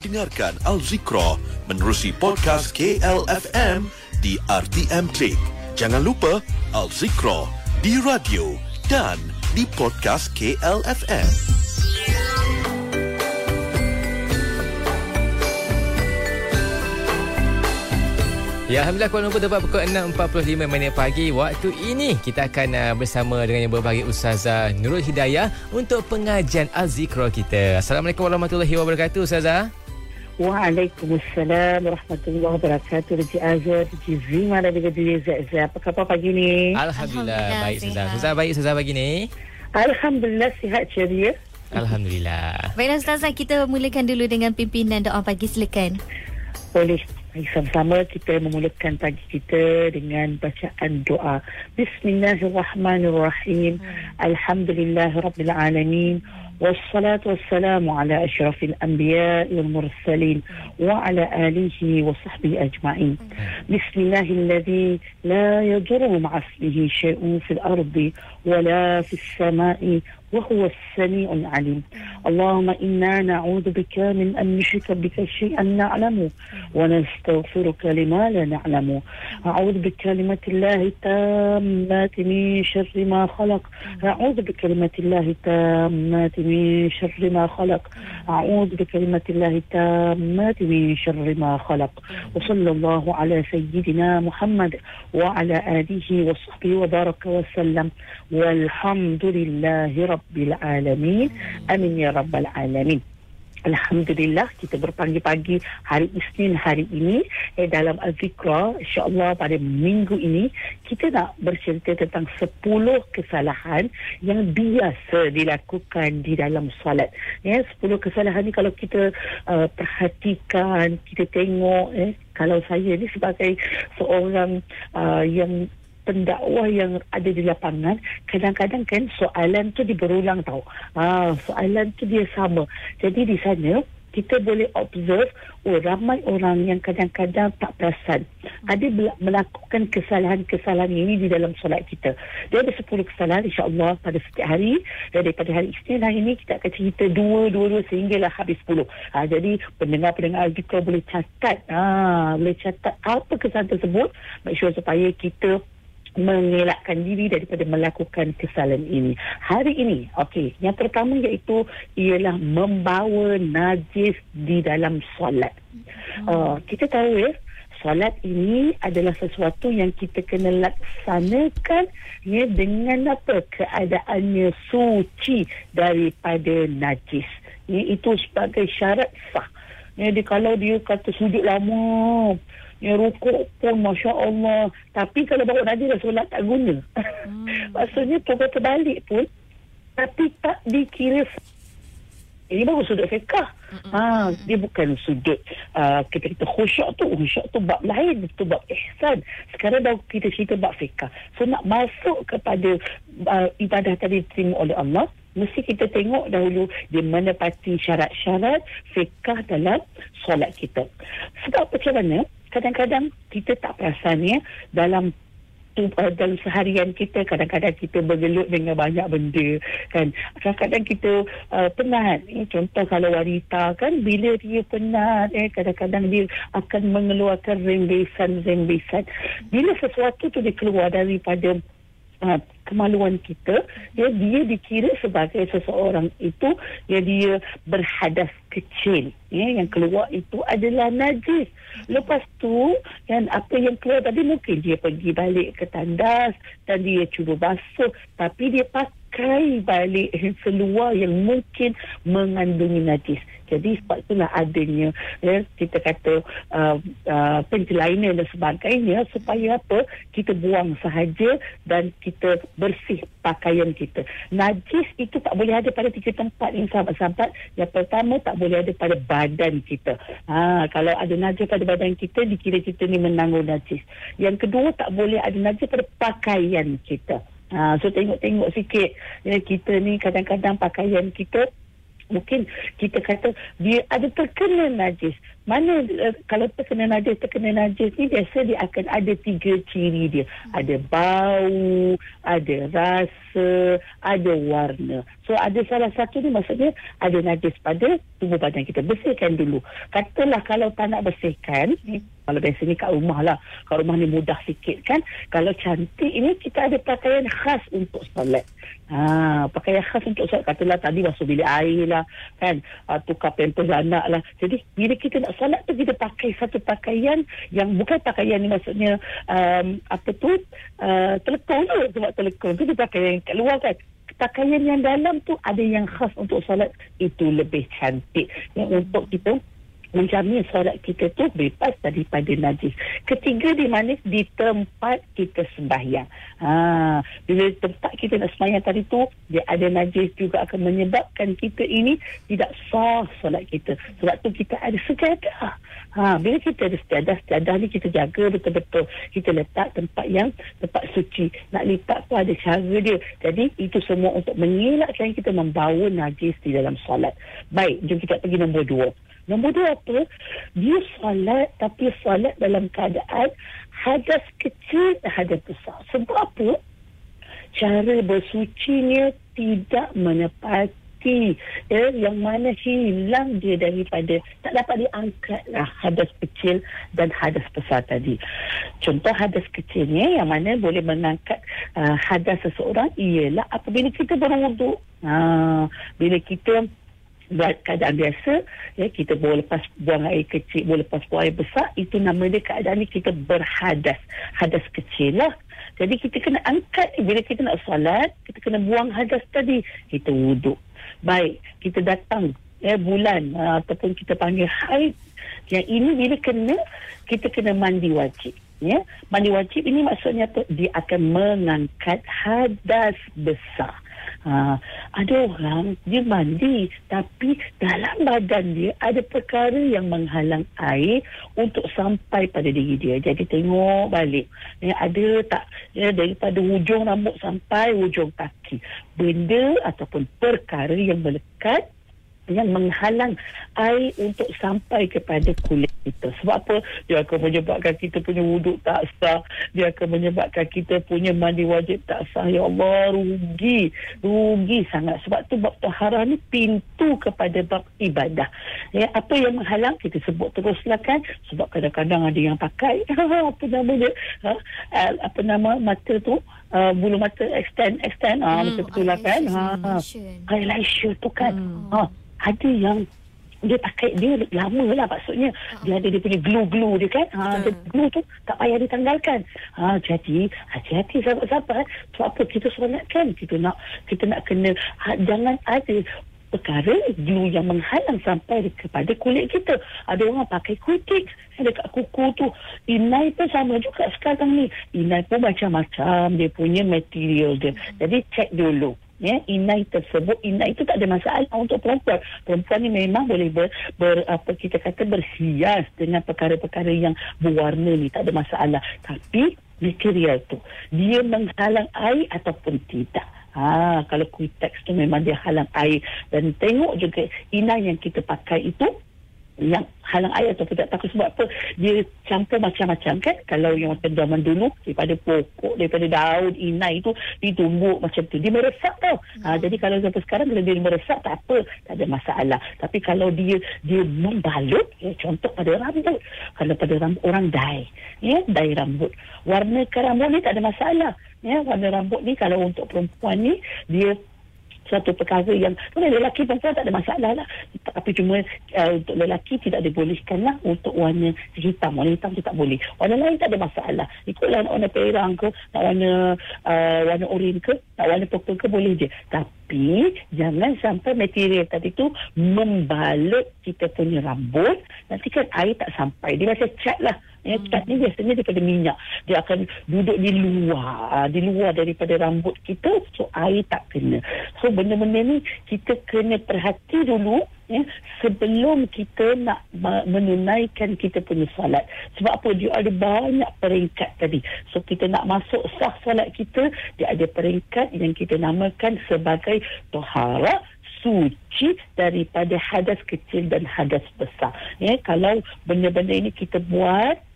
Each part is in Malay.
Dengarkan Al-Zikra menerusi podcast KLFM di RTM Klik. Jangan lupa Al-Zikra di radio dan di podcast KLFM. Ya, Alhamdulillah Kuala Lumpur tepat pukul 6.45 minit pagi. Waktu ini kita akan uh, bersama dengan yang berbahagia Ustazah Nurul Hidayah untuk pengajian Az-Zikra kita. Assalamualaikum warahmatullahi wabarakatuh Ustazah. Waalaikumsalam warahmatullahi wabarakatuh. Haji Azhar, Haji Zima dan juga Haji Zazza. Apa khabar pagi ni? Alhamdulillah, Alhamdulillah, baik. Ustazah. Ustazah baik Ustazah pagi ni. Alhamdulillah sihat ceria. Alhamdulillah. Baiklah Ustazah, kita mulakan dulu dengan pimpinan doa pagi silakan. Boleh Mari sama-sama kita memulakan pagi kita dengan bacaan doa. Bismillahirrahmanirrahim. Alhamdulillah Rabbil Alamin. والصلاة والسلام على أشرف الأنبياء والمرسلين وعلى آله وصحبه أجمعين. بسم الله الذي لا يضر مع اسمه شيء في الأرض ولا في السماء وهو السميع العليم. اللهم إنا نعوذ بك من أن نشرك بك شيئا نعلمه ونستغفرك لما لا نعلمه أعوذ بكلمة الله التامات من شر ما خلق. أعوذ بكلمة الله التامات من شر ما خلق. أعوذ بكلمة الله التامات من شر ما خلق. وصلى الله على سيدنا محمد وعلى آله وصحبه وبارك وسلم. والحمد لله رب Rabbil Alamin Amin Ya Rabbal Alamin Alhamdulillah kita berpagi-pagi hari Isnin hari ini eh, dalam Azikra insyaAllah pada minggu ini kita nak bercerita tentang 10 kesalahan yang biasa dilakukan di dalam solat. Ya, eh, 10 kesalahan ni kalau kita uh, perhatikan, kita tengok eh, kalau saya ni sebagai seorang uh, yang pendakwah yang ada di lapangan kadang-kadang kan soalan tu dia berulang tau. Ah soalan tu dia sama. Jadi di sana kita boleh observe oh ramai orang yang kadang-kadang tak perasan. Ada melakukan kesalahan-kesalahan ini di dalam solat kita. Dia ada 10 kesalahan insyaAllah pada setiap hari. Daripada hari Isnin hari ini kita akan cerita dua dua dua sehinggalah habis 10 ha, jadi pendengar-pendengar Al-Zikra boleh catat. Ha, boleh catat apa kesalahan tersebut. Make sure supaya kita mengelakkan diri daripada melakukan kesalahan ini. Hari ini, okey, yang pertama iaitu ialah membawa najis di dalam solat. Uh, kita tahu ya, solat ini adalah sesuatu yang kita kena laksanakan ya dengan apa? Keadaannya suci daripada najis. Ya, itu sebagai syarat sah. Ya, dia, kalau dia kata sujud lama, ya rukuk pun Masya Allah. Tapi kalau bawa najis dah solat tak guna. Hmm. Maksudnya coba terbalik pun tapi tak dikira ini baru sudut fiqah. Ha, dia bukan sudut uh, kita kita khusyuk tu, khusyuk tu bab lain, itu bab ihsan. Sekarang dah kita cerita bab fiqah. So nak masuk kepada uh, ibadah tadi diterima oleh Allah, mesti kita tengok dahulu dia menepati syarat-syarat fiqah dalam solat kita. Sebab macam mana? Kadang-kadang kita tak perasan ya. Dalam uh, dalam seharian kita kadang-kadang kita bergelut dengan banyak benda kan. Kadang-kadang kita uh, penat eh, contoh kalau wanita kan bila dia penat eh kadang-kadang dia akan mengeluarkan rembesan-rembesan. Bila sesuatu tu dia keluar daripada uh, kemaluan kita ya dia dikira sebagai seseorang itu ya dia berhadas kecil ya yang keluar itu adalah najis. Lepas tu kan apa yang keluar tadi mungkin dia pergi balik ke tandas dan dia cuba basuh tapi dia pakai balik seluar yang mungkin mengandungi najis jadi sebab itulah adanya ya, kita kata uh, uh, penjelainan dan sebagainya supaya apa kita buang sahaja dan kita bersih pakaian kita. Najis itu tak boleh ada pada tiga tempat yang sahabat-sahabat. Yang pertama tak boleh ada pada badan kita. Ha, kalau ada najis pada badan kita dikira kita ni menanggung najis. Yang kedua tak boleh ada najis pada pakaian kita. Ha, so tengok-tengok sikit ya, kita ni kadang-kadang pakaian kita mungkin kita kata dia ada terkena najis. Mana uh, kalau terkena najis, terkena najis ni biasa dia akan ada tiga ciri dia. Ada bau, ada rasa, ada warna. So ada salah satu ni maksudnya ada najis pada tubuh badan kita. Bersihkan dulu. Katalah kalau tak nak bersihkan, ni, kalau biasanya kat rumah lah. Kat rumah ni mudah sikit kan. Kalau cantik ni kita ada pakaian khas untuk solat. Ha, pakaian khas untuk solat. Katalah tadi basuh bilik air lah. Kan. Uh, tukar pampers anak lah. Jadi bila kita nak solat tu kita pakai satu pakaian yang bukan pakaian ni maksudnya um, apa tu uh, telekong tu. Sebab telekong tu dia pakaian kat luar kan pakaian yang dalam tu ada yang khas untuk solat itu lebih cantik yang untuk kita menjamin solat kita tu bebas daripada najis. Ketiga di mana di tempat kita sembahyang. Ha, bila tempat kita nak sembahyang tadi tu dia ada najis juga akan menyebabkan kita ini tidak sah solat kita. Sebab tu kita ada sejadah. Ha, bila kita ada sejadah, sejadah ni kita jaga betul-betul. Kita letak tempat yang tempat suci. Nak lipat pun ada cara dia. Jadi itu semua untuk mengelakkan kita membawa najis di dalam solat. Baik, jom kita pergi nombor dua. Nombor dua apa? Dia solat tapi solat dalam keadaan hadas kecil dan hadas besar. Sebab apa? Cara bersucinya tidak menepati ya, yang mana hilang dia daripada tak dapat diangkat lah hadas kecil dan hadas besar tadi. Contoh hadas kecilnya yang mana boleh mengangkat uh, hadas seseorang ialah apabila kita berwuduk. Uh, bila kita keadaan biasa ya kita boleh lepas buang air kecil boleh lepas buang air besar itu nama dia keadaan ni kita berhadas. Hadas kecil lah. Jadi kita kena angkat bila kita nak salat kita kena buang hadas tadi kita wuduk. Baik kita datang ya bulan uh, ataupun kita panggil haid yang ini bila kena kita kena mandi wajib ya mandi wajib ini maksudnya tu dia akan mengangkat hadas besar Ha, ada orang dia mandi tapi dalam badan dia ada perkara yang menghalang air untuk sampai pada diri dia. Jadi tengok balik. Ya, ada tak ya, daripada hujung rambut sampai hujung kaki. Benda ataupun perkara yang melekat yang menghalang air untuk sampai kepada kulit kita. Sebab apa? Dia akan menyebabkan kita punya wuduk tak sah. Dia akan menyebabkan kita punya mandi wajib tak sah. Ya Allah, rugi. Rugi sangat. Sebab tu bab taharah ni pintu kepada bab ibadah. Ya, apa yang menghalang? Kita sebut teruslah kan. Sebab kadang-kadang ada yang pakai apa nama dia? Ha? Apa nama mata tu? Uh, bulu mata extend extend. Ah hmm, betul lah kan? Ha eyelash tu kan? Hmm. ha ada yang dia pakai dia lama lah maksudnya. Uh dia ada dia punya glue-glue dia kan? Ha, uh glue tu tak payah ditanggalkan. Ha, jadi hati-hati sahabat-sahabat sebab apa kita solat kan kita nak kita nak kena ha, jangan ada perkara glue yang menghalang sampai kepada kulit kita. Ada orang pakai kutik. Dekat kuku tu inai pun sama juga sekarang ni. Inai pun macam-macam. Dia punya material dia. Jadi cek dulu ya. Inai tersebut inai itu tak ada masalah untuk perempuan. Perempuan ni memang boleh ber, ber apa kita kata berhias dengan perkara-perkara yang berwarna ni. Tak ada masalah. Tapi material tu dia menghalang air ataupun tidak Ha, kalau kuitex tu memang dia halang air. Dan tengok juga inai yang kita pakai itu yang halang air atau tidak takut sebab apa? Dia campur macam-macam kan? Kalau yang macam zaman dulu daripada pokok daripada daun inai itu ditumbuk macam tu. Dia meresap tau. Ha, hmm. jadi kalau sampai sekarang bila dia meresap tak apa. Tak ada masalah. Tapi kalau dia dia membalut ya, contoh pada rambut. Kalau pada rambut orang dye ya dye rambut. Warna rambut ni tak ada masalah ya. Warna rambut ni kalau untuk perempuan ni dia satu perkara yang boleh lelaki perempuan tak ada masalah lah. Tapi cuma uh, untuk lelaki tidak dibolehkan lah untuk warna hitam. Warna hitam tu tak boleh. Warna lain tak ada masalah. Ikutlah nak warna perang ke nak warna uh, warna oren ke nak warna purple ke boleh je. Tapi jangan sampai material tadi tu membalut kita punya rambut. Nanti kan air tak sampai. Dia macam cat lah Ya, cat ni biasanya daripada minyak. Dia akan duduk di luar, ah, di luar daripada rambut kita, so air tak kena. So benda-benda ni kita kena perhati dulu ya, sebelum kita nak menunaikan kita punya salat. Sebab apa? Dia ada banyak peringkat tadi. So kita nak masuk sah salat kita, dia ada peringkat yang kita namakan sebagai tohara suci daripada hadas kecil dan hadas besar. Ya, kalau benda-benda ini kita buat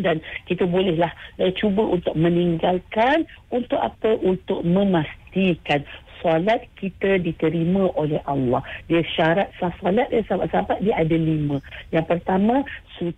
dan kita bolehlah uh, cuba untuk meninggalkan untuk apa untuk memastikan solat kita diterima oleh Allah. Dia syarat sah solat dia sahabat-sahabat dia ada lima. Yang pertama suci